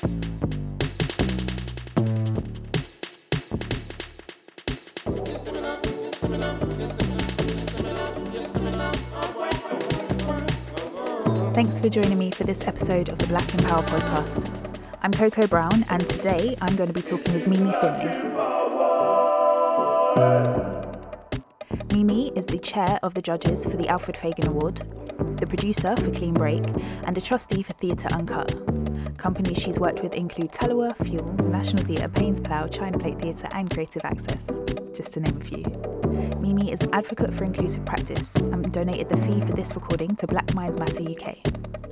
Thanks for joining me for this episode of the Black and Power podcast. I'm Coco Brown, and today I'm going to be talking with Mimi Finley. Mimi is the chair of the judges for the Alfred Fagon Award, the producer for Clean Break, and a trustee for Theatre Uncut. Companies she's worked with include Talawa, Fuel, National Theatre, Paines Plough, China Plate Theatre, and Creative Access, just to name a few. Mimi is an advocate for inclusive practice and donated the fee for this recording to Black Minds Matter UK.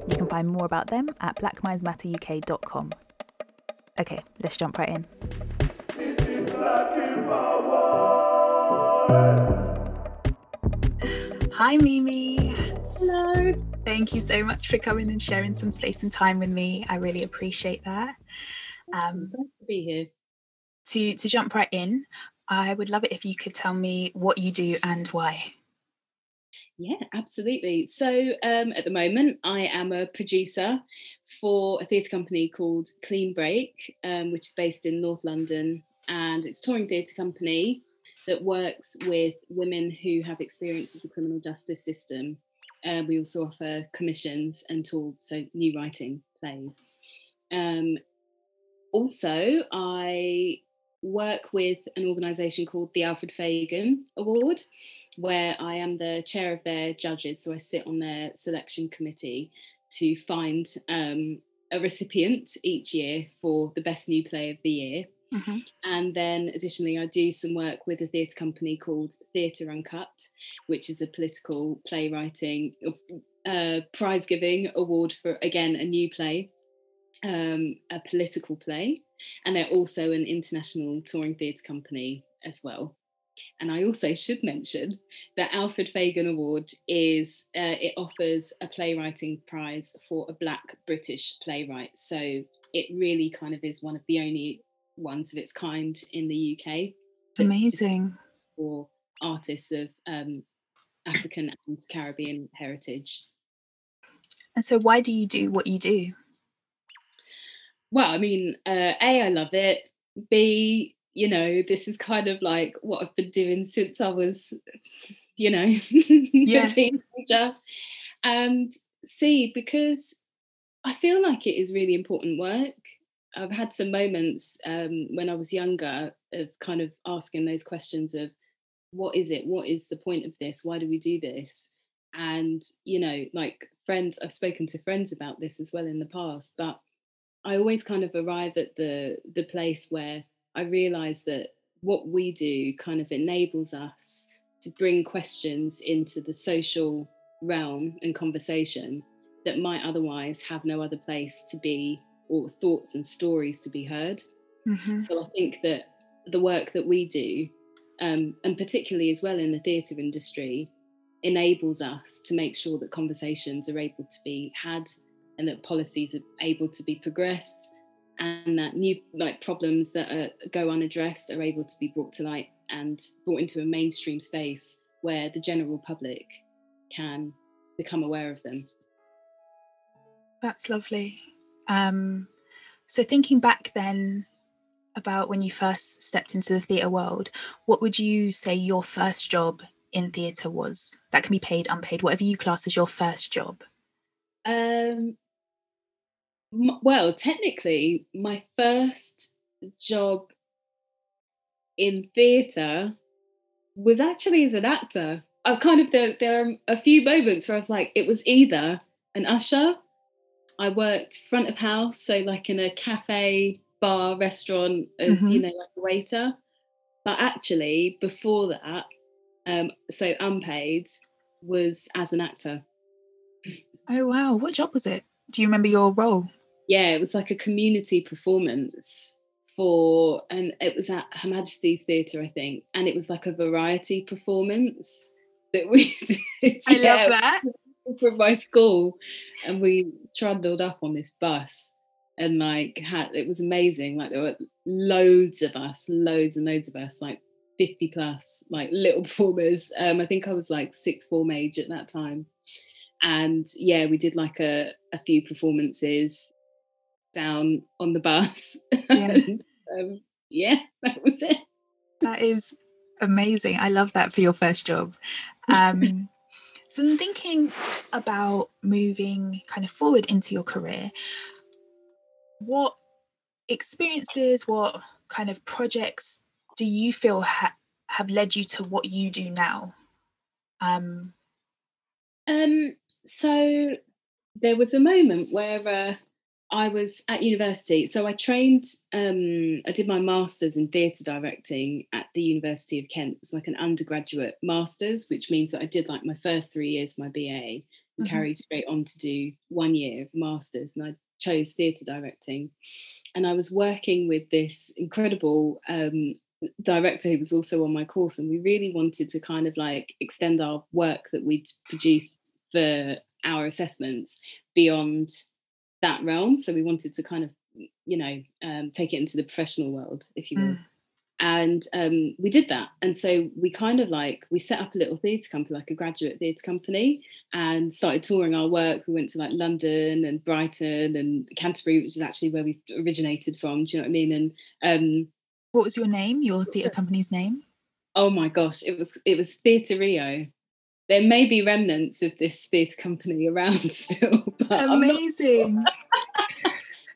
You can find more about them at blackmindsmatteruk.com. Okay, let's jump right in. Hi, Mimi. Hello. Thank you so much for coming and sharing some space and time with me. I really appreciate that. Um, to be here. To to jump right in, I would love it if you could tell me what you do and why. Yeah, absolutely. So um, at the moment, I am a producer for a theatre company called Clean Break, um, which is based in North London, and it's a touring theatre company that works with women who have experience of the criminal justice system. Uh, we also offer commissions and tools, so new writing plays. Um, also, I work with an organisation called the Alfred Fagon Award, where I am the chair of their judges. So I sit on their selection committee to find um, a recipient each year for the best new play of the year. Mm-hmm. And then additionally, I do some work with a theatre company called Theatre Uncut, which is a political playwriting uh, prize giving award for, again, a new play, um, a political play. And they're also an international touring theatre company as well. And I also should mention that Alfred Fagon Award is uh, it offers a playwriting prize for a Black British playwright. So it really kind of is one of the only ones of its kind in the UK. Amazing. For artists of um, African and Caribbean heritage. And so, why do you do what you do? Well, I mean, uh, A, I love it. B, you know, this is kind of like what I've been doing since I was, you know, yeah. a teenager. And C, because I feel like it is really important work. I've had some moments um, when I was younger of kind of asking those questions of what is it? What is the point of this? Why do we do this? And, you know, like friends, I've spoken to friends about this as well in the past, but I always kind of arrive at the the place where I realize that what we do kind of enables us to bring questions into the social realm and conversation that might otherwise have no other place to be or thoughts and stories to be heard. Mm-hmm. So I think that the work that we do, um, and particularly as well in the theatre industry, enables us to make sure that conversations are able to be had and that policies are able to be progressed and that new like problems that are, go unaddressed are able to be brought to light and brought into a mainstream space where the general public can become aware of them. That's lovely. Um, so, thinking back then about when you first stepped into the theatre world, what would you say your first job in theatre was? That can be paid, unpaid, whatever you class as your first job. Um, well, technically, my first job in theatre was actually as an actor. I kind of there, there are a few moments where I was like, it was either an usher I worked front of house, so like in a cafe, bar, restaurant as mm-hmm. you know, like a waiter. But actually, before that, um, so unpaid was as an actor. Oh wow! What job was it? Do you remember your role? Yeah, it was like a community performance for, and it was at Her Majesty's Theatre, I think, and it was like a variety performance that we did. I yeah. love that from my school and we trundled up on this bus and like had it was amazing like there were loads of us loads and loads of us like 50 plus like little performers um i think i was like sixth form age at that time and yeah we did like a, a few performances down on the bus. Yeah. and, um, yeah, that was it. That is amazing. I love that for your first job. Um, so, thinking about moving kind of forward into your career. What experiences, what kind of projects do you feel ha- have led you to what you do now? Um, um, so there was a moment where uh, I was at university. So I trained, um, I did my master's in theatre directing at the University of Kent. It was like an undergraduate master's, which means that I did like my first three years of my BA and mm-hmm. carried straight on to do one year of master's. And I chose theatre directing. And I was working with this incredible um, director who was also on my course. And we really wanted to kind of like extend our work that we'd produced for our assessments beyond that realm. So we wanted to kind of, you know, um, take it into the professional world, if you will. Mm. And um, we did that. And so we kind of like, we set up a little theatre company, like a graduate theatre company, and started touring our work. We went to like London and Brighton and Canterbury, which is actually where we originated from. Do you know what I mean? And um, what was your name, your theatre company's name? Oh my gosh, it was it was Theatre Rio there may be remnants of this theatre company around still. Amazing.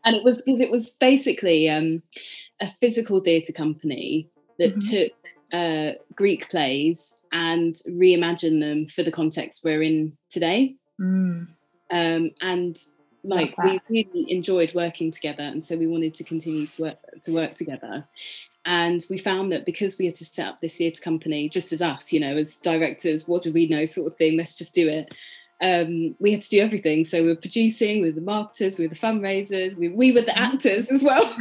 and it was because it was basically um, a physical theatre company that mm-hmm. took uh, Greek plays and reimagined them for the context we're in today. Mm. Um, and like we really enjoyed working together, and so we wanted to continue to work to work together. And we found that because we had to set up this theatre company, just as us, you know, as directors, what do we know, sort of thing, let's just do it. Um, we had to do everything. So we were producing, we were the marketers, we were the fundraisers, we, we were the actors as well.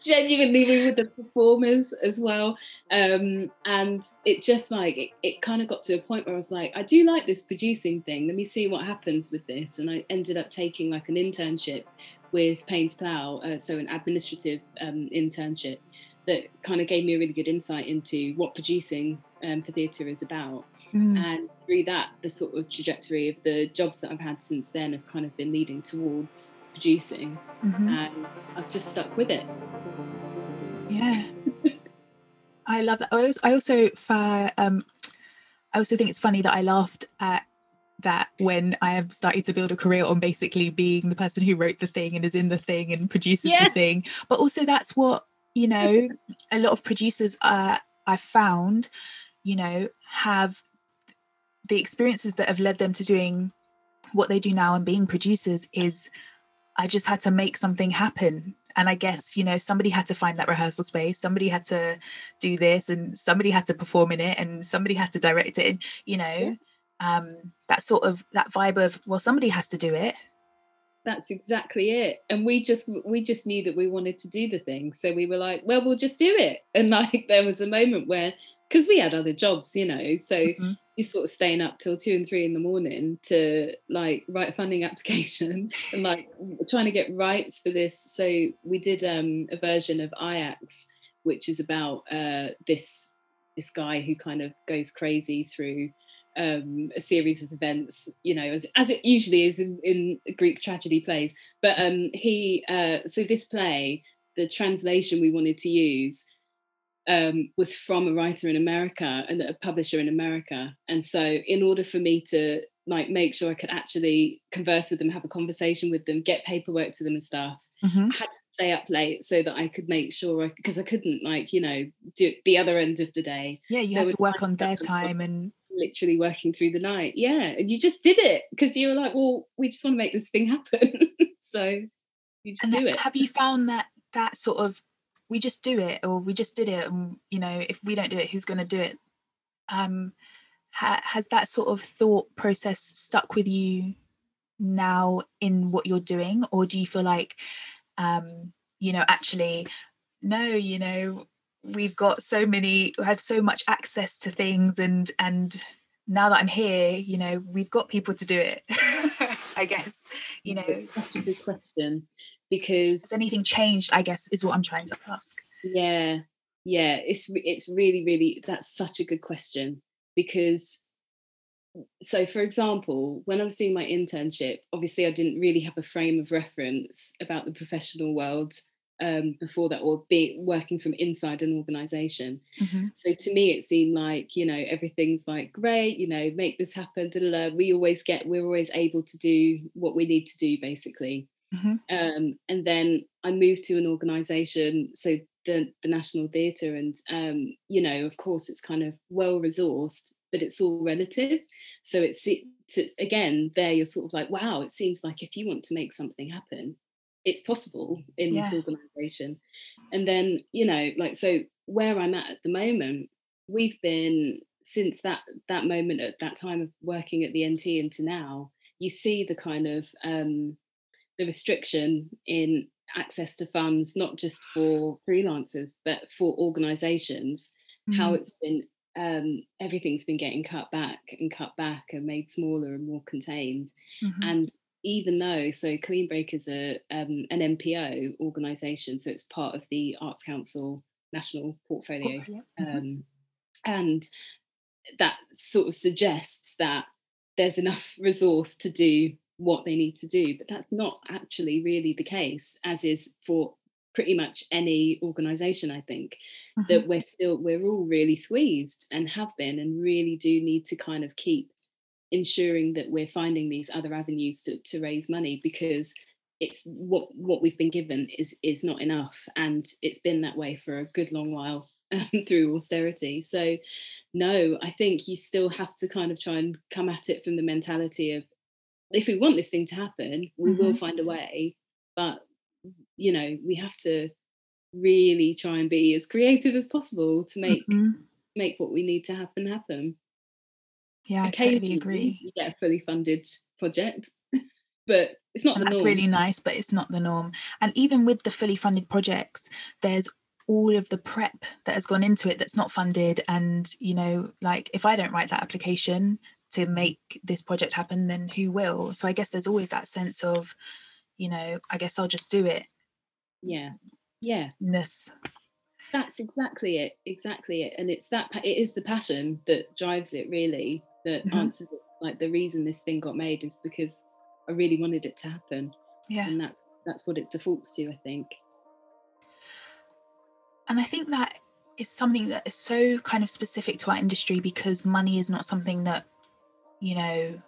Genuinely, we were the performers as well. Um, and it just like, it, it kind of got to a point where I was like, I do like this producing thing. Let me see what happens with this. And I ended up taking like an internship with Paines Plough, uh, so an administrative um, internship that kind of gave me a really good insight into what producing um, for theatre is about. Mm. And through that, the sort of trajectory of the jobs that I've had since then have kind of been leading towards producing. Mm-hmm. And I've just stuck with it. Yeah. I love that. I also, I also, um, I also think it's funny that I laughed at that when I have started to build a career on basically being the person who wrote the thing and is in the thing and produces yeah. the thing. But also that's what, you know, a lot of producers uh I've found, you know, have the experiences that have led them to doing what they do now and being producers is I just had to make something happen. And I guess, you know, somebody had to find that rehearsal space, somebody had to do this, and somebody had to perform in it, and somebody had to direct it, and, you know. Yeah um, that sort of that vibe of well somebody has to do it. That's exactly it. And we just we just knew that we wanted to do the thing. So we were like well we'll just do it. And like there was a moment where because we had other jobs you know so mm-hmm. you're sort of staying up till two and three in the morning to like write a funding application and like trying to get rights for this. So we did um, a version of Ajax which is about uh, this this guy who kind of goes crazy through um, a series of events, you know, as, as it usually is in, in Greek tragedy plays. But um, he, uh, so this play, the translation we wanted to use um, was from a writer in America and a publisher in America. And so, in order for me to like make sure I could actually converse with them, have a conversation with them, get paperwork to them and stuff. Mm-hmm. I had to stay up late so that I could make sure because I, I, couldn't like you know do the other end of the day. Yeah, you so had to work on their time and literally working through the night. Yeah, and you just did it because you were like, well, we just want to make this thing happen. so you just and do that, it. Have you found that that sort of we just do it, or we just did it, and you know, if we don't do it, who's going to do it? Um, ha- has that sort of thought process stuck with you now in what you're doing, or do you feel like, um, you know, actually, no, you know, we've got so many have so much access to things and and now that I'm here, you know, we've got people to do it. I guess, you know. It's such a good question because has anything changed, I guess, is what I'm trying to ask. Yeah. Yeah, it's it's really really that's such a good question because so for example when i was doing my internship obviously i didn't really have a frame of reference about the professional world um, before that or be working from inside an organization mm-hmm. so to me it seemed like you know everything's like great you know make this happen da, da, da. we always get we're always able to do what we need to do basically mm-hmm. um, and then i moved to an organization so the, the national theatre and um, you know of course it's kind of well resourced but it's all relative so it's to, again there you're sort of like wow it seems like if you want to make something happen it's possible in yeah. this organization and then you know like so where i'm at at the moment we've been since that that moment at that time of working at the nt into now you see the kind of um the restriction in access to funds not just for freelancers but for organizations mm-hmm. how it's been um, everything's been getting cut back and cut back and made smaller and more contained mm-hmm. and even though so clean break is a um, an npo organization so it's part of the arts council national portfolio mm-hmm. um, and that sort of suggests that there's enough resource to do what they need to do but that's not actually really the case as is for pretty much any organization i think mm-hmm. that we're still we're all really squeezed and have been and really do need to kind of keep ensuring that we're finding these other avenues to, to raise money because it's what what we've been given is is not enough and it's been that way for a good long while um, through austerity so no i think you still have to kind of try and come at it from the mentality of if we want this thing to happen we mm-hmm. will find a way but you know we have to really try and be as creative as possible to make mm-hmm. make what we need to happen happen yeah, I totally agree. You get a fully funded project, but it's not and the that's norm. really nice, but it's not the norm. And even with the fully funded projects, there's all of the prep that has gone into it that's not funded. And, you know, like if I don't write that application to make this project happen, then who will? So I guess there's always that sense of, you know, I guess I'll just do it. Yeah. Yeah. Ness that's exactly it exactly it and it's that it is the passion that drives it really that mm-hmm. answers it like the reason this thing got made is because i really wanted it to happen. Yeah. And that's that's what it defaults to i think. And i think that is something that is so kind of specific to our industry because money is not something that you know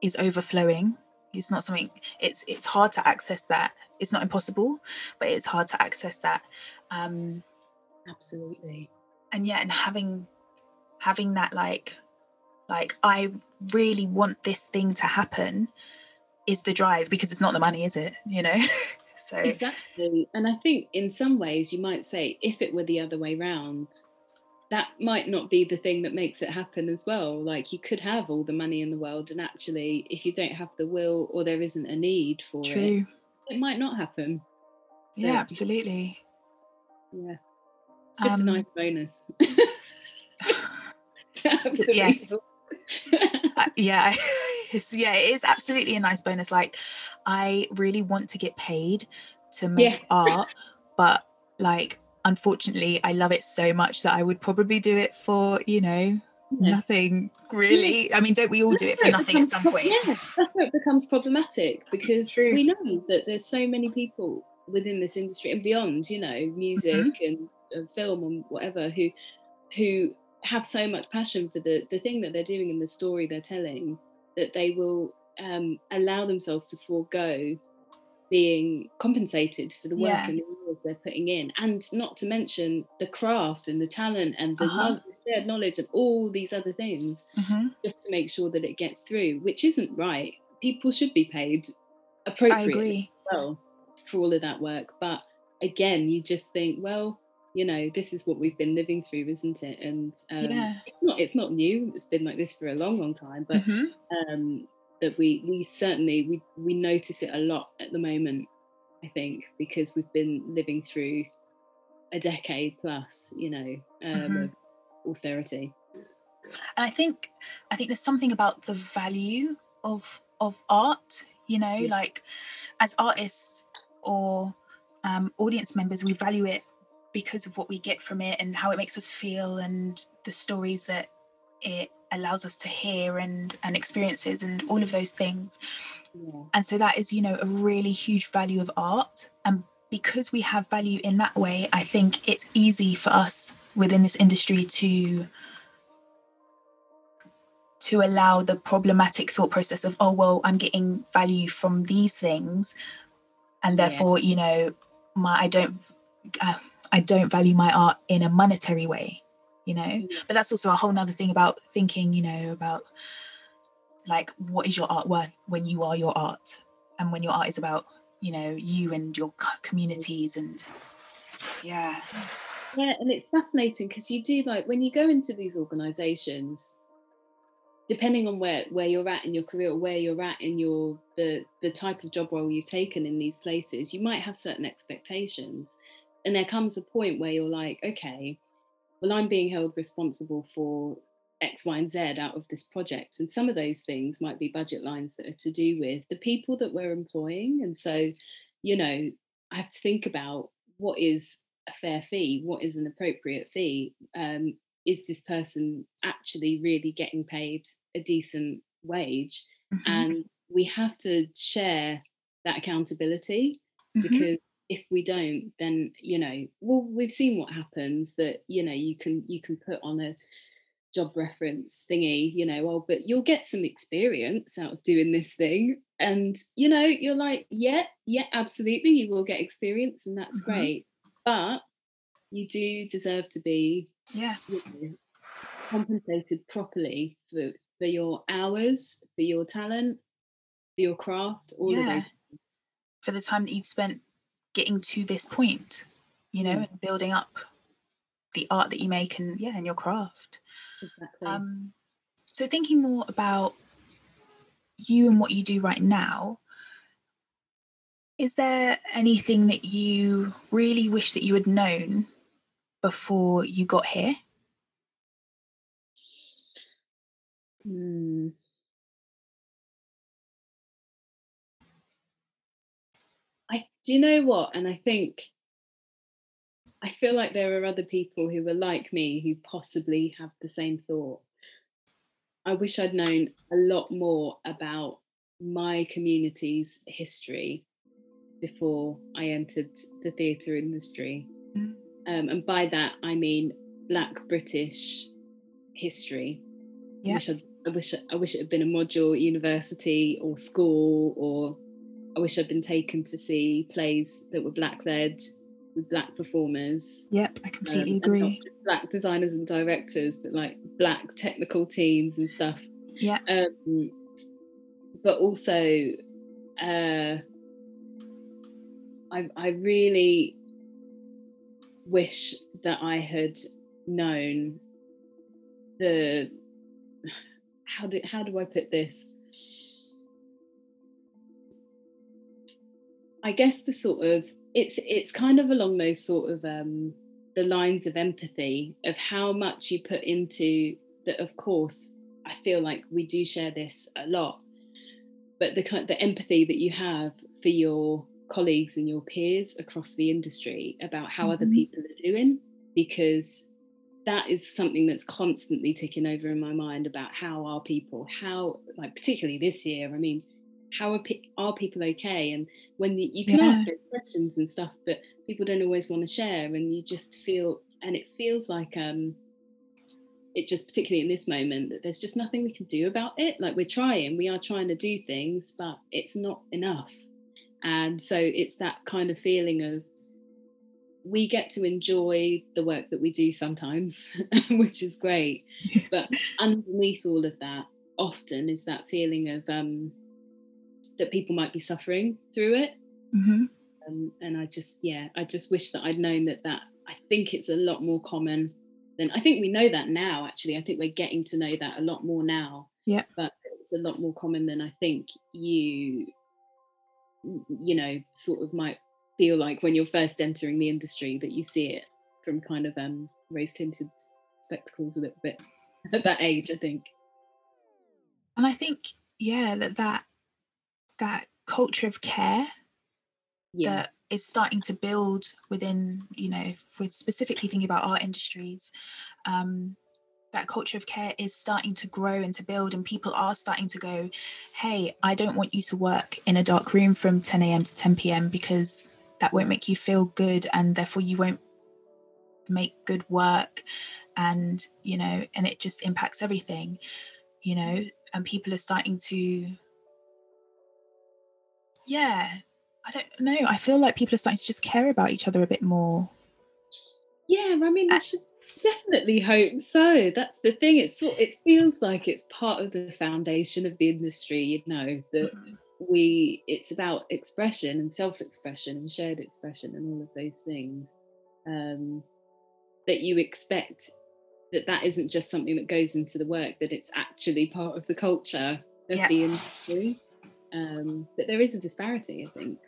is overflowing. It's not something it's it's hard to access that. It's not impossible but it's hard to access that. Um absolutely. and yeah and having having that like like i really want this thing to happen is the drive because it's not the money is it? You know? So exactly. And i think in some ways you might say if it were the other way round that might not be the thing that makes it happen as well. Like you could have all the money in the world and actually if you don't have the will or there isn't a need for True. it it might not happen. So, yeah absolutely. Yeah. It's just um, a nice bonus. Yes uh, yeah yeah it is absolutely a nice bonus like i really want to get paid to make yeah. art but like unfortunately I love it so much that I would probably do it for you know yeah. nothing really I mean don't we all do it for nothing at some point yeah that's where it becomes problematic because True. we know that there's so many people within this industry and beyond you know music mm-hmm. and, and film and whatever who who have so much passion for the the thing that they're doing and the story they're telling that they will um, allow themselves to forego being compensated for the work yeah. and the hours they're putting in and not to mention the craft and the talent and the uh-huh. knowledge, shared knowledge and all these other things mm-hmm. just to make sure that it gets through which isn't right people should be paid appropriately well for all of that work but again you just think well you know this is what we've been living through isn't it and um, yeah. it's not it's not new it's been like this for a long long time but mm-hmm. um, that we we certainly we we notice it a lot at the moment i think because we've been living through a decade plus you know um, mm-hmm. of austerity and i think i think there's something about the value of of art you know yeah. like as artists or um, audience members we value it because of what we get from it and how it makes us feel and the stories that it allows us to hear and and experiences and all of those things yeah. and so that is you know a really huge value of art and because we have value in that way i think it's easy for us within this industry to to allow the problematic thought process of oh well i'm getting value from these things and therefore yeah. you know my i don't uh, i don't value my art in a monetary way you know? Mm. But that's also a whole nother thing about thinking you know about like what is your art worth when you are your art? And when your art is about you know you and your mm. communities and yeah. Yeah and it's fascinating because you do like when you go into these organizations depending on where where you're at in your career or where you're at in your the the type of job role you've taken in these places you might have certain expectations and there comes a point where you're like okay well i'm being held responsible for x y and z out of this project and some of those things might be budget lines that are to do with the people that we're employing and so you know i have to think about what is a fair fee what is an appropriate fee um, is this person actually really getting paid a decent wage? Mm-hmm. And we have to share that accountability mm-hmm. because if we don't then you know well we've seen what happens that you know you can you can put on a job reference thingy you know well but you'll get some experience out of doing this thing and you know you're like yeah yeah absolutely you will get experience and that's mm-hmm. great but you do deserve to be yeah you know, compensated properly for for your hours for your talent for your craft all yeah. of those things. for the time that you've spent getting to this point you know mm. and building up the art that you make and yeah and your craft exactly. um so thinking more about you and what you do right now is there anything that you really wish that you had known before you got here? Hmm. I do you know what? And I think I feel like there are other people who are like me who possibly have the same thought. I wish I'd known a lot more about my community's history before I entered the theatre industry. Mm. Um, and by that, I mean Black British history. Yeah. I wish, I'd, I wish I wish it had been a module at university or school, or I wish I'd been taken to see plays that were black led with black performers. Yep, I completely um, agree. black designers and directors, but like black technical teams and stuff. Yeah. Um, but also, uh, I I really wish that I had known the how do how do I put this? I guess the sort of it's it's kind of along those sort of um, the lines of empathy of how much you put into that. Of course, I feel like we do share this a lot, but the kind the empathy that you have for your colleagues and your peers across the industry about how mm-hmm. other people are doing because that is something that's constantly ticking over in my mind about how are people how like particularly this year i mean how are, pe- are people okay and when the, you can yeah. ask those questions and stuff but people don't always want to share and you just feel and it feels like um it just particularly in this moment that there's just nothing we can do about it like we're trying we are trying to do things but it's not enough and so it's that kind of feeling of we get to enjoy the work that we do sometimes, which is great. But underneath all of that, often is that feeling of um, that people might be suffering through it. Mm-hmm. Um, and I just, yeah, I just wish that I'd known that. That I think it's a lot more common than I think we know that now. Actually, I think we're getting to know that a lot more now. Yeah, but it's a lot more common than I think you you know sort of might feel like when you're first entering the industry that you see it from kind of um rose tinted spectacles a little bit at that age i think and i think yeah that that that culture of care yeah. that is starting to build within you know with specifically thinking about art industries um that culture of care is starting to grow and to build and people are starting to go hey i don't want you to work in a dark room from 10 a.m to 10 p.m because that won't make you feel good and therefore you won't make good work and you know and it just impacts everything you know and people are starting to yeah. I don't know. I feel like people are starting to just care about each other a bit more. Yeah i mean I should definitely hope so. That's the thing. It's sort it feels like it's part of the foundation of the industry you know that mm-hmm. we it's about expression and self-expression and shared expression and all of those things um that you expect that that isn't just something that goes into the work that it's actually part of the culture of yeah. the industry um, but there is a disparity i think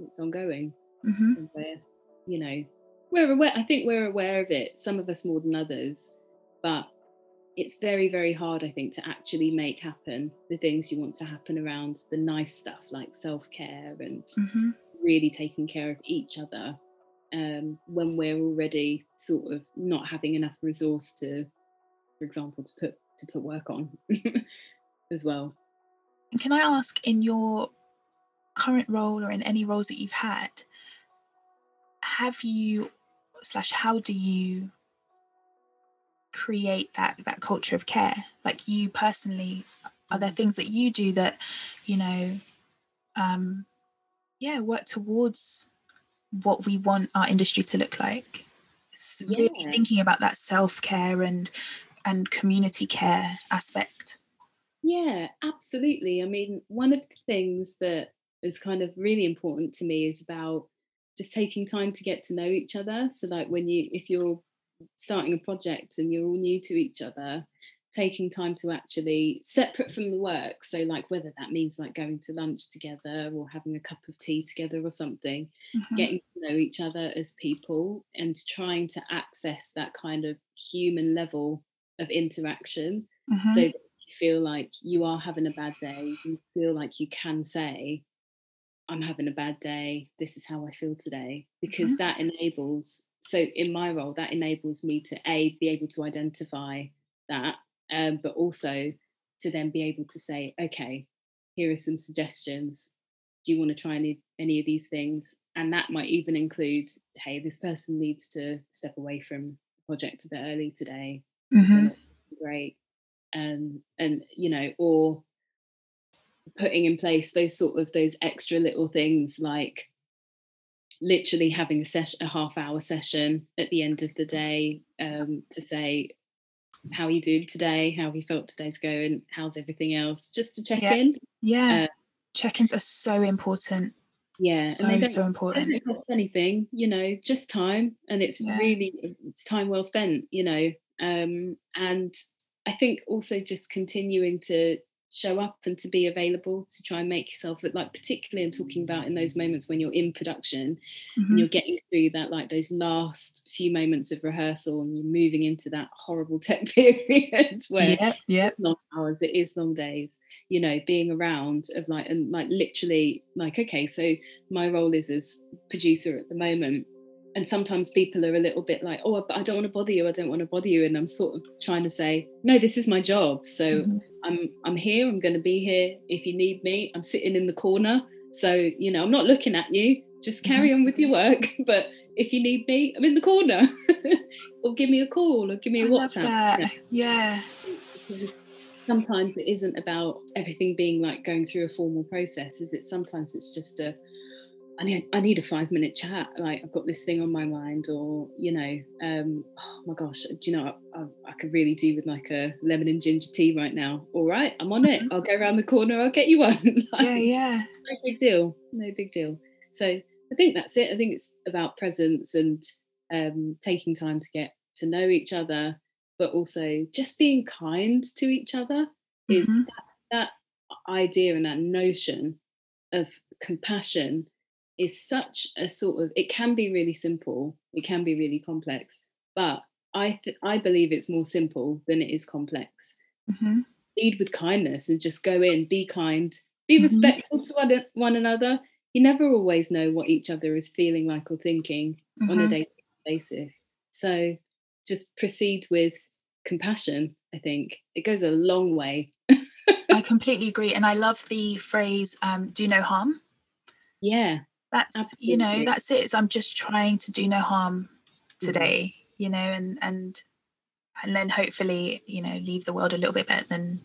it's ongoing mm-hmm. you know we're aware i think we're aware of it some of us more than others but it's very very hard i think to actually make happen the things you want to happen around the nice stuff like self-care and mm-hmm. really taking care of each other um, when we're already sort of not having enough resource to, for example, to put to put work on as well. And can I ask, in your current role or in any roles that you've had, have you slash how do you create that that culture of care? Like you personally, are there things that you do that, you know, um, yeah, work towards what we want our industry to look like yeah. really thinking about that self-care and and community care aspect yeah absolutely i mean one of the things that is kind of really important to me is about just taking time to get to know each other so like when you if you're starting a project and you're all new to each other taking time to actually separate from the work so like whether that means like going to lunch together or having a cup of tea together or something mm-hmm. getting to know each other as people and trying to access that kind of human level of interaction mm-hmm. so feel like you are having a bad day you feel like you can say i'm having a bad day this is how i feel today because mm-hmm. that enables so in my role that enables me to a be able to identify that um, but also to then be able to say, okay, here are some suggestions. Do you want to try any, any of these things? And that might even include, hey, this person needs to step away from the project a bit early today. Mm-hmm. Great. Um, and, you know, or putting in place those sort of those extra little things like literally having a session a half hour session at the end of the day um, to say how you doing today, how you felt today's going, how's everything else, just to check yeah. in. Yeah, uh, check-ins are so important. Yeah, so, and they don't, so important. They don't cost anything, you know, just time, and it's yeah. really it's time well spent, you know. Um, and I think also just continuing to show up and to be available to try and make yourself look like particularly i'm talking about in those moments when you're in production mm-hmm. and you're getting through that like those last few moments of rehearsal and you're moving into that horrible tech period where yeah, yeah. long hours it is long days you know being around of like and like literally like okay so my role is as producer at the moment and sometimes people are a little bit like oh but i don't want to bother you i don't want to bother you and i'm sort of trying to say no this is my job so mm-hmm. i'm i'm here i'm going to be here. If you need me i'm sitting in the corner. So you know i'm not looking at you. Just mm-hmm. carry mm-hmm. on with your work. But if you need me i'm in the corner. Or give me a call or give me a I whatsapp. yeah. Sometimes it isn't about everything being like going through a formal process is it? Sometimes it's just a I need I need a five minute chat. Like I've got this thing on my mind, or you know, um, oh my gosh, do you know I, I, I, could really do with like a lemon and ginger tea right now. All right, I'm on it. Mm-hmm. I'll go around the corner. I'll get you one. like, yeah, yeah. No big deal. No big deal. So I think that's it. I think it's about presence and um, taking time to get to know each other, but also just being kind to each other. Is mm-hmm. that, that idea and that notion of compassion is such a sort of it can be really simple it can be really complex but i th- i believe it's more simple than it is complex mm-hmm. lead with kindness and just go in be kind be mm-hmm. respectful to one, one another you never always know what each other is feeling like or thinking mm-hmm. on a mm-hmm. daily basis so just proceed with compassion i think it goes a long way i completely agree and i love the phrase um, do no harm yeah that's absolutely. you know that's it i'm just trying to do no harm mm-hmm. today mm-hmm. you know and and and then hopefully you know leave the world a little bit better than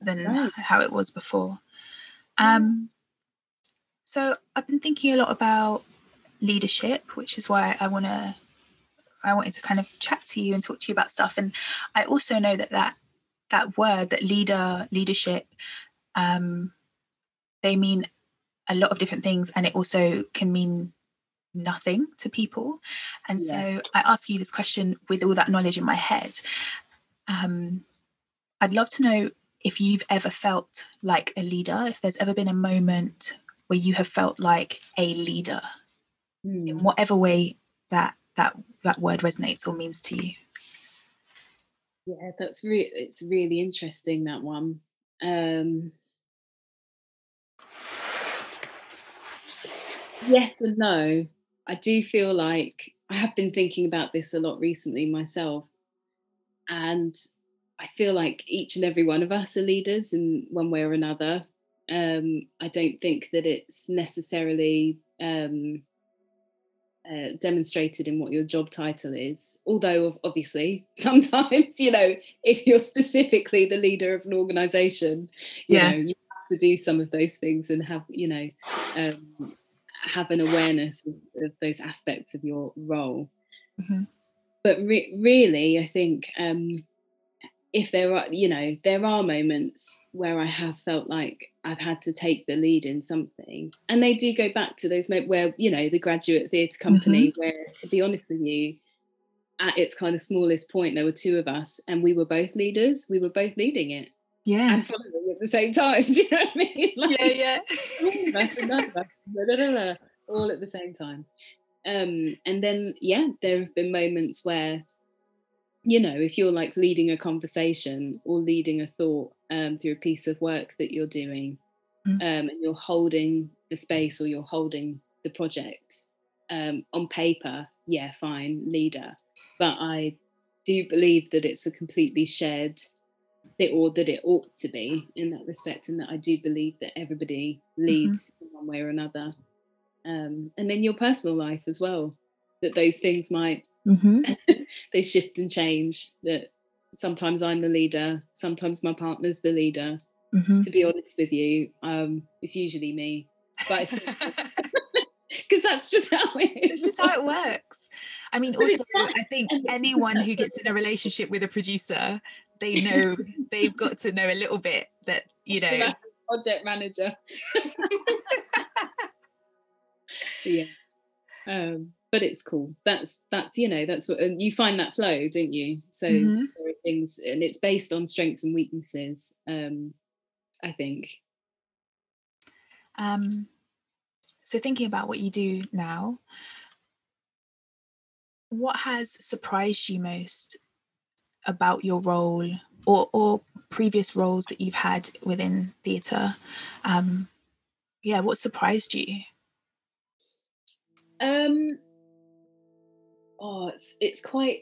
than right. how it was before um so i've been thinking a lot about leadership which is why i want to i wanted to kind of chat to you and talk to you about stuff and i also know that that that word that leader leadership um they mean a lot of different things and it also can mean nothing to people and yeah. so i ask you this question with all that knowledge in my head um, i'd love to know if you've ever felt like a leader if there's ever been a moment where you have felt like a leader mm. in hmm. whatever way that that that word resonates or means to you yeah that's really it's really interesting that one um yes and no. I do feel like I have been thinking about this a lot recently myself. And I feel like each and every one of us are leaders in one way or another. Um, I don't think that it's necessarily um, uh, demonstrated in what your job title is. Although, obviously, sometimes, you know, if you're specifically the leader of an organization, you yeah. know, you have to do some of those things and have, you know, um, have an awareness of, of those aspects of your role. Mm-hmm. But re- really, I think um, if there are, you know, there are moments where I have felt like I've had to take the lead in something, and they do go back to those moments where, you know, the graduate theatre company, mm-hmm. where, to be honest with you, at its kind of smallest point, there were two of us, and we were both leaders. We were both leading it yeah. and following at the same time do you know what i mean? Like, yeah. yeah all at the same time. Um and then yeah there have been moments where you know if you're like leading a conversation or leading a thought um, through a piece of work that you're doing mm. um, and you're holding the space or you're holding the project um, on paper yeah fine leader. But i do believe that it's a completely shared it or that it ought to be in that respect and that i do believe that everybody mm-hmm. leads mm-hmm. in one way or another um, and then your personal life as well that those things might mm-hmm. they shift and change that sometimes i'm the leader sometimes my partner's the leader mm-hmm. to be honest with you um, it's usually me but because that's just how it is. It's just how it works. I mean, also, I think anyone who gets in a relationship with a producer they know they've got to know a little bit that you know. project manager. Yeah. Um but it's cool. That's that's you know that's what and you find that flow don't you? So mm-hmm. there are things and it's based on strengths and weaknesses um i think. Um so thinking about what you do now what has surprised you most about your role or, or previous roles that you've had within theatre. Um, yeah, what surprised you? Um, oh, it's it's quite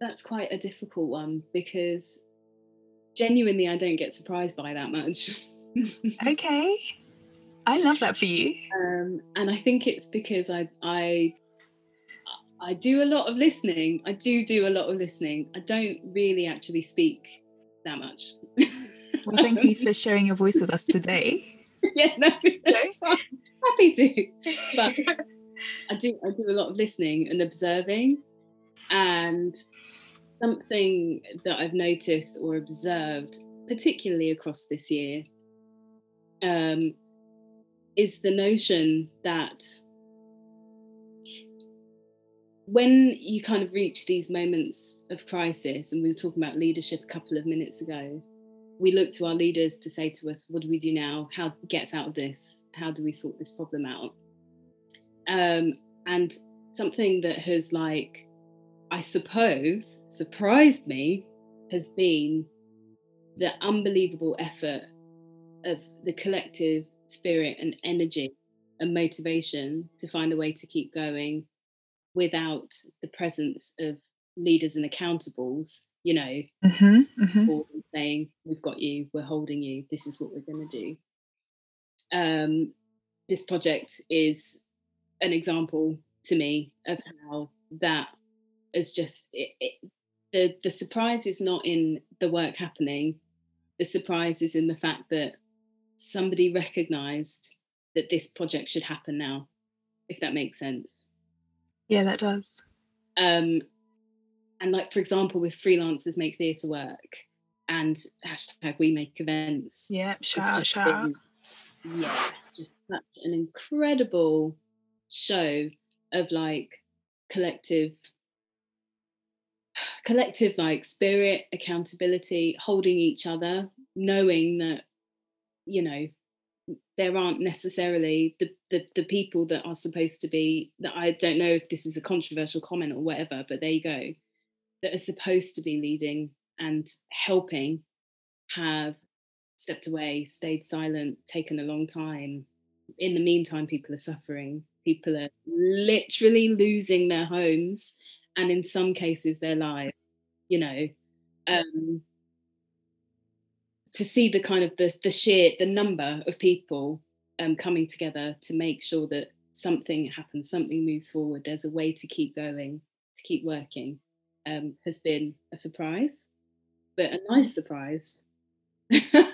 that's quite a difficult one because genuinely I don't get surprised by that much. okay. I love that for you. Um, and I think it's because I I I do a lot of listening. I do do a lot of listening. I don't really actually speak that much. well, thank you for sharing your voice with us today. yeah, no, happy to. But I do I do a lot of listening and observing, and something that I've noticed or observed, particularly across this year, um, is the notion that when you kind of reach these moments of crisis, and we were talking about leadership a couple of minutes ago, we look to our leaders to say to us, what do we do now? How gets out of this? How do we sort this problem out? Um, and something that has like, I suppose, surprised me has been the unbelievable effort of the collective spirit and energy and motivation to find a way to keep going without the presence of leaders and accountables, you know, mm-hmm, mm-hmm. saying, We've got you, we're holding you, this is what we're going to do. Um, this project is an example to me of how that is just it, it, the the surprise is not in the work happening the surprise is in the fact that somebody recognized that this project should happen now if that makes sense yeah that does. Um and like for example with freelancers make theatre work and hashtag we make events. Yeah shout out shout out. Yeah just such an incredible show of like collective collective like spirit accountability holding each other knowing that you know there aren't necessarily the, the, the people that are supposed to be that I don't know if this is a controversial comment or whatever, but there you go, that are supposed to be leading and helping have stepped away, stayed silent, taken a long time. In the meantime, people are suffering. People are literally losing their homes and in some cases their lives, you know. Um, to see the kind of the, the sheer the number of people um, coming together to make sure that something happens, something moves forward, there's a way to keep going, to keep working, um, has been a surprise, but a nice surprise. uh,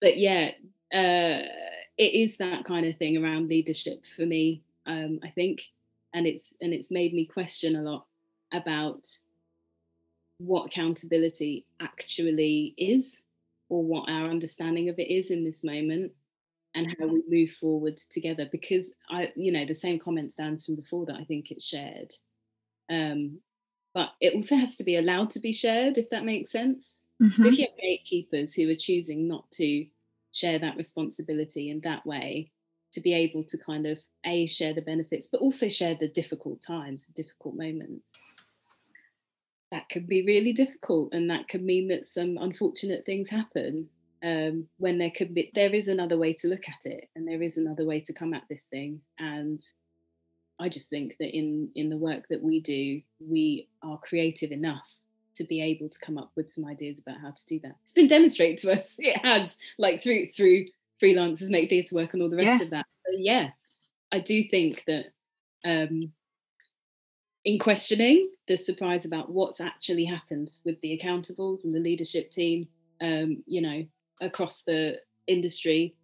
but yeah, uh, it is that kind of thing around leadership for me. Um, I think, and it's and it's made me question a lot about what accountability actually is or what our understanding of it is in this moment and how we move forward together because i you know the same comment stands from before that i think it's shared um, but it also has to be allowed to be shared if that makes sense mm-hmm. so if mm-hmm. you have gatekeepers who are choosing not to share that responsibility in that way to be able to kind of a share the benefits but also share the difficult times the difficult moments that can be really difficult and that can mean that some unfortunate things happen um, when there could be there is another way to look at it and there is another way to come at this thing. And i just think that in in the work that we do we are creative enough to be able to come up with some ideas about how to do that. It's been demonstrated to us it has like through through freelancers make theatre work and all the rest yeah. of that. But yeah i do think that um in questioning the surprise about what's actually happened with the accountables and the leadership team, um, you know, across the industry,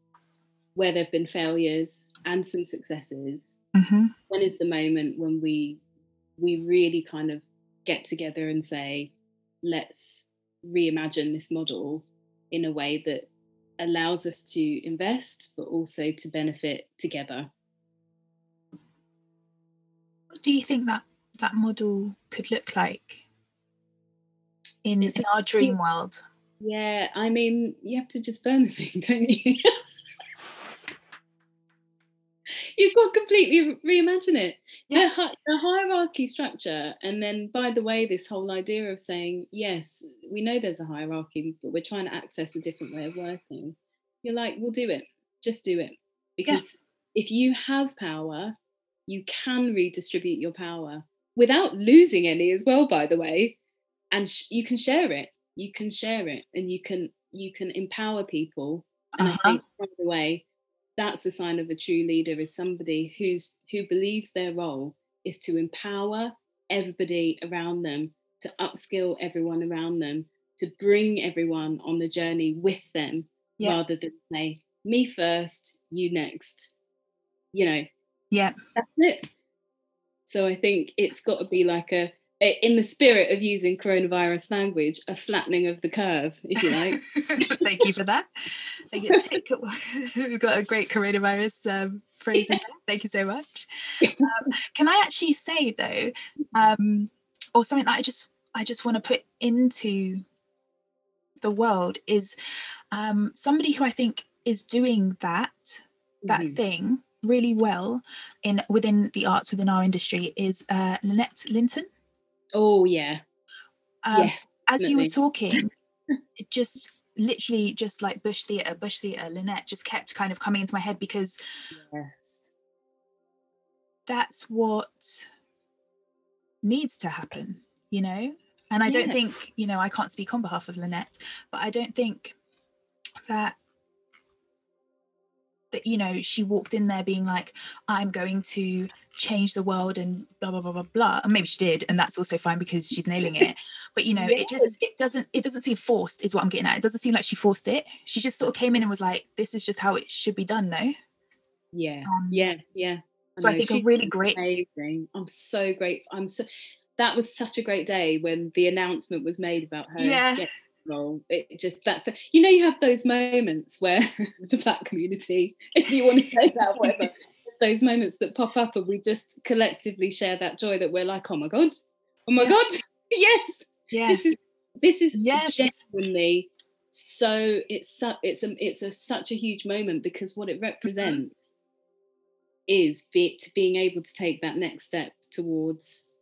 where there have been failures and some successes. Mm-hmm. When is the moment when we we really kind of get together and say, let's reimagine this model in a way that allows us to invest, but also to benefit together. Do you think that that model could look like in, in our dream world. Yeah, I mean, you have to just burn the thing, don't you? You've got to completely reimagine it. Yeah. The, the hierarchy structure, and then by the way, this whole idea of saying, yes, we know there's a hierarchy, but we're trying to access a different way of working. You're like, we'll do it. Just do it. Because yeah. if you have power, you can redistribute your power without losing any as well by the way. And sh- you can share it. You can share it and you can you can empower people and uh-huh. i think by the way. That's a sign of a true leader is somebody who's who believes their role is to empower everybody around them to upskill everyone around them to bring everyone on the journey with them yeah. rather than say me first you next. You know? Yeah. That's it so I think it's got to be like a, in the spirit of using coronavirus language, a flattening of the curve, if you like. Thank you for that. We've got a great coronavirus um, phrase yeah. Thank you so much. Um, can I actually say though, um, or something that I just I just want to put into the world is um, somebody who I think is doing that that mm-hmm. thing really well in within the arts within our industry is uh, Lynette Linton. Oh yeah. Um, yes. As definitely. you were talking, it just literally just like Bush Theatre, Bush Theatre, Lynette just kept kind of coming into my head because yes. that's what needs to happen you know and i yeah. don't think you know i can't speak on behalf of lynette but i don't think that that you know she walked in there being like i'm going to change the world and blah blah blah blah blah. And maybe she did and that's also fine because she's nailing it. But you know yes. it just it doesn't it doesn't seem forced is what i'm getting at. It doesn't seem like she forced it. She just sort of came in and was like this is just how it should be done no? Yeah. Um, yeah. Yeah. So I, I think she's a really great amazing. I'm so grateful I'm so that was such a great day when the announcement was made about her yeah role. It just that you know you have those moments where the black community, if you want to say that, whatever, those moments that pop up and we just collectively share that joy that we're like, oh my god, oh my yeah. god, yes, yeah, this is this is yes. genuinely so it's su- it's a it's a such a huge moment because what it mm-hmm. represents is be, being able to take that next step towards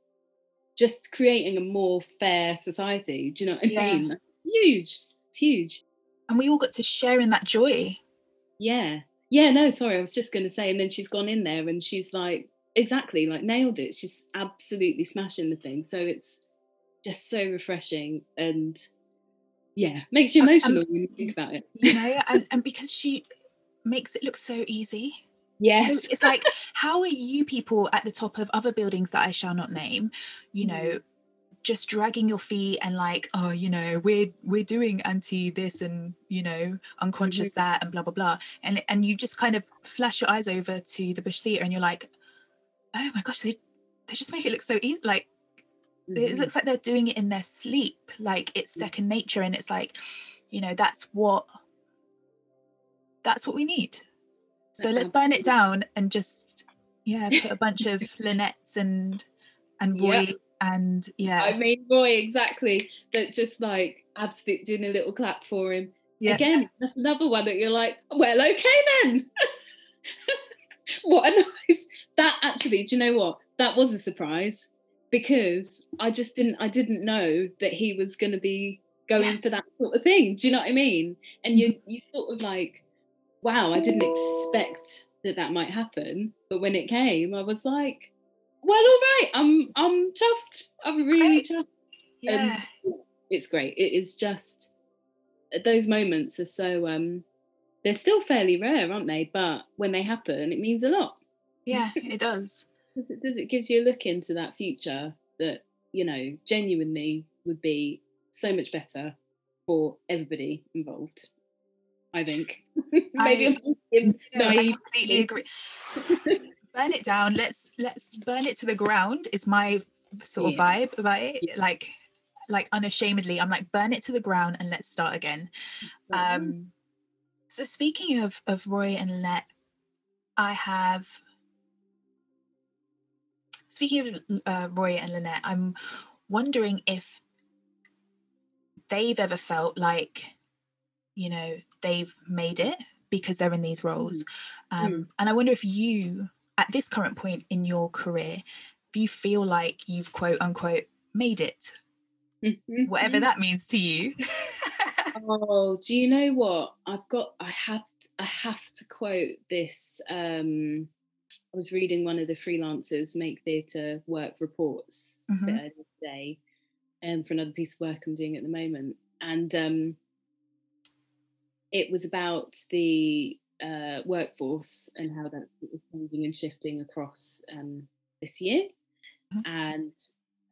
just creating a more fair society. Do you know what I yeah. mean? Huge. It's huge. And we all got to share in that joy. Yeah. Yeah, no, sorry, I was just going to say, and then she's gone in there and she's like, exactly, like nailed it. She's absolutely smashing the thing. So it's just so refreshing and yeah, makes you emotional um, when you think about it. You know, and, and because she makes it look so easy. Yes. So it's like, how are you people at the top of other buildings that I shall not name, you know, just dragging your feet and like oh you know we're we're doing anti this and you know unconscious mm-hmm. that and blah blah blah. And and you just kind of flash your eyes over to the bush theatre and you're like oh my gosh they they just make it look so easy like mm-hmm. it looks like they're doing it in their sleep. Like it's second nature and it's like you know that's what that's what we need. So let's burn it down and just yeah put a bunch of Lynettes and and yeah and yeah. I mean roy exactly that just like absolutely doing a little clap for him. Yeah. again that's another one that you're like well okay then. What a nice that actually do you know what? That was a surprise because i just didn't i didn't know that he was going to be going yeah. for that sort of thing. Do you know what i mean? And you mm-hmm. you sort of like wow i didn't expect that that might happen. But when it came i was like well, all right. I'm I'm chuffed. I'm really great. chuffed. Yeah. And it's great. It is just those moments are so um they're still fairly rare, aren't they? But when they happen, it means a lot. Yeah, it does. it does it gives you a look into that future that, you know, genuinely would be so much better for everybody involved. I think. Maybe I, I'm no, I completely agree. burn it down let's let's burn it to the ground is my sort of yeah. vibe about it yeah. like like unashamedly i'm like burn it to the ground and let's start again mm-hmm. um so speaking of of roy and let i have speaking of uh, roy and lynette i'm wondering if they've ever felt like you know they've made it because they're in these roles mm. um, mm. and i wonder if you at this current point in your career, do you feel like you've quote unquote made it? Mm-hmm. Whatever that means to you. oh, do you know what? I've got I have I have to quote this. Um I was reading one of the freelancers make theatre work reports mm-hmm. the other day um, for another piece of work I'm doing at the moment. And um, it was about the uh, workforce and how that's changing and shifting across um, this year. Mm-hmm. And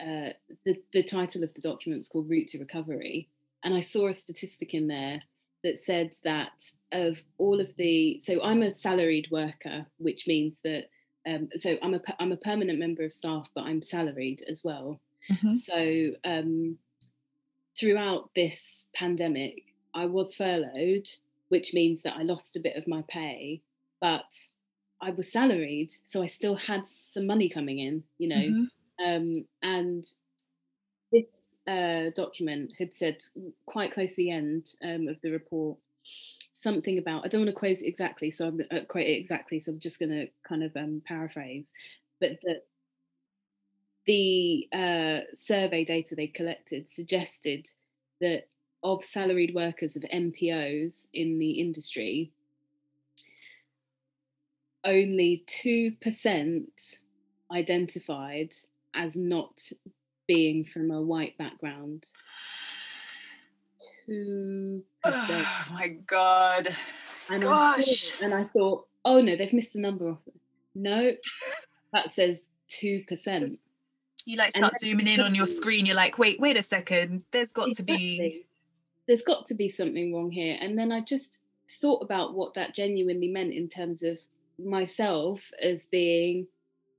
uh, the, the title of the document was called Route to Recovery. And I saw a statistic in there that said that of all of the, so I'm a salaried worker, which means that, um, so I'm a, I'm a permanent member of staff, but I'm salaried as well. Mm-hmm. So um, throughout this pandemic, I was furloughed which means that I lost a bit of my pay, but I was salaried, so I still had some money coming in, you know. Mm-hmm. Um, and this uh, document had said quite close to the end um, of the report something about I don't want to quote it exactly, so I'm uh, quote it exactly, so I'm just going to kind of um, paraphrase, but that the uh, survey data they collected suggested that of salaried workers of NPOs in the industry, only 2% identified as not being from a white background. Two. Oh my god! And Gosh! I and I thought, oh no, they've missed a number off. No, that says two percent. You like start zooming in on your screen. You're like, wait, wait a second. There's got exactly. to be. There's got to be something wrong here. And then I just thought about what that genuinely meant in terms of myself as being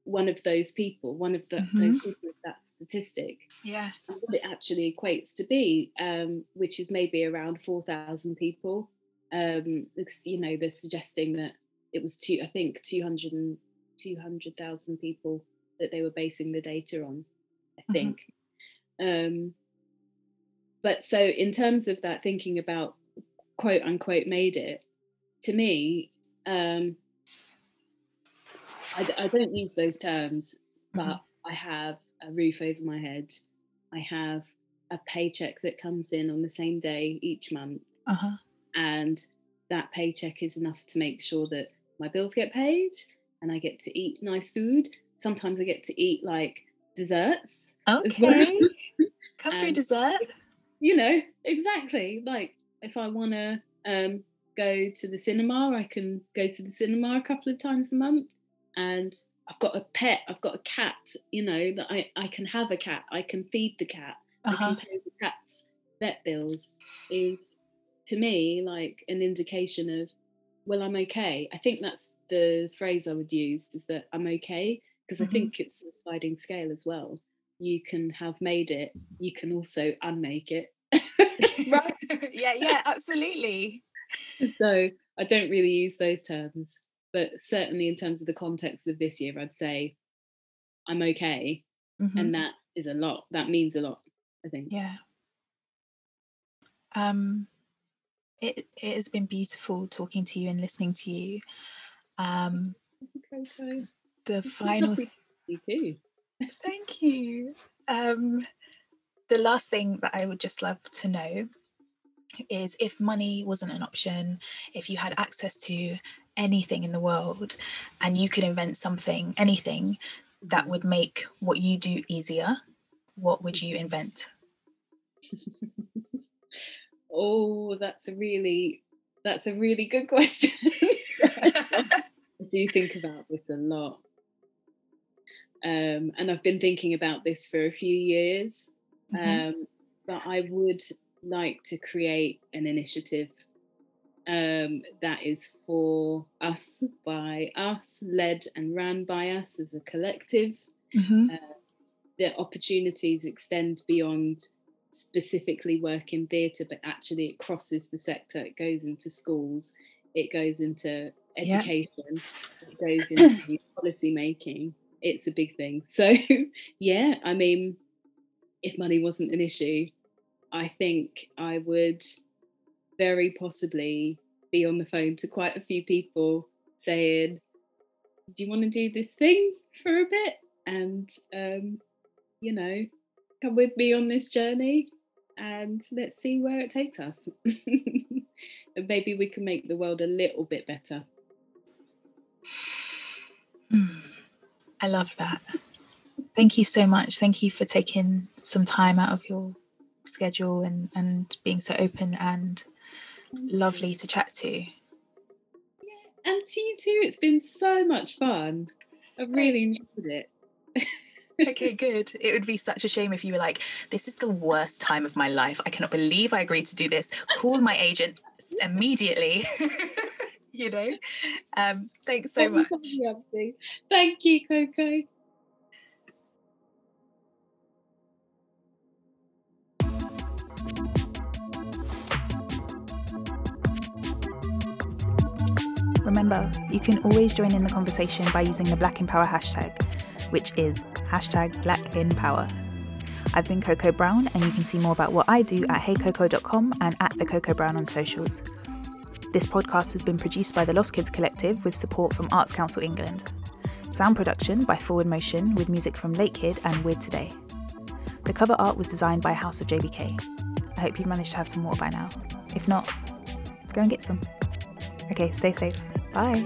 one of those people, one of the, mm-hmm. those people with that statistic. Yeah. And what it actually equates to be, um, which is maybe around 4,000 people. Um, you know, they're suggesting that it was two, I think 200 and 200,000 people that they were basing the data on, I mm-hmm. think. Mm-hmm. Um, but so in terms of that thinking about quote unquote made it, to me, um, I, I don't use those terms, but mm-hmm. I have a roof over my head. I have a paycheck that comes in on the same day each month. Uh-huh. And that paycheck is enough to make sure that my bills get paid and I get to eat nice food. Sometimes I get to eat like desserts. Okay. Come through dessert. You know, exactly. Like if I want to um, go to the cinema, I can go to the cinema a couple of times a month and I've got a pet, I've got a cat, you know, that I, I can have a cat, I can feed the cat, uh-huh. I can uh-huh. pay the cat's vet bills is to me like an indication of, well, I'm okay. I think that's the phrase I would use is that I'm okay, because mm-hmm. I think it's a sliding scale as well. You can have made it, you can also unmake it. right. yeah, yeah, absolutely. So I don't really use those terms but certainly in terms of the context of this year i'd say i'm okay mm-hmm. and that is a lot that means a lot i think yeah um it it has been beautiful talking to you and listening to you um okay, the final you too you um the last thing that i would just love to know is if money wasn't an option if you had access to anything in the world and you could invent something, anything that would make what you do easier, what would you invent? oh, that's a really that's a really good question. I do think about this a lot. Um, and I've been thinking about this for a few years. Mm-hmm. Um, but I would like to create an initiative um, that is for us, by us, led and ran by us as a collective. Mm-hmm. Uh, the opportunities extend beyond specifically work in theatre, but actually it crosses the sector. It goes into schools, it goes into education, it goes into policy making. It's a big thing. So, yeah, I mean, if money wasn't an issue, I think I would very possibly be on the phone to quite a few people saying, Do you want to do this thing for a bit? And, um, you know, come with me on this journey and let's see where it takes us. and maybe we can make the world a little bit better. I love that. Thank you so much. Thank you for taking some time out of your schedule and, and being so open and lovely to chat to. Yeah, and to you too. It's been so much fun. I've really enjoyed it. okay, good. It would be such a shame if you were like, this is the worst time of my life. I cannot believe I agreed to do this. Call my agent immediately. you know? Um, thanks so much. Thank you, Coco. Remember, you can always join in the conversation by using the Black in Power hashtag, which is hashtag Black in Power. I've been Coco Brown, and you can see more about what I do at heycoco.com and at the Coco Brown on socials. This podcast has been produced by the Lost Kids Collective with support from Arts Council England. Sound production by Forward Motion with music from Late Kid and Weird Today. The cover art was designed by House of JBK. I hope you've managed to have some water by now. If not, go and get some. Okay, stay safe. Bye.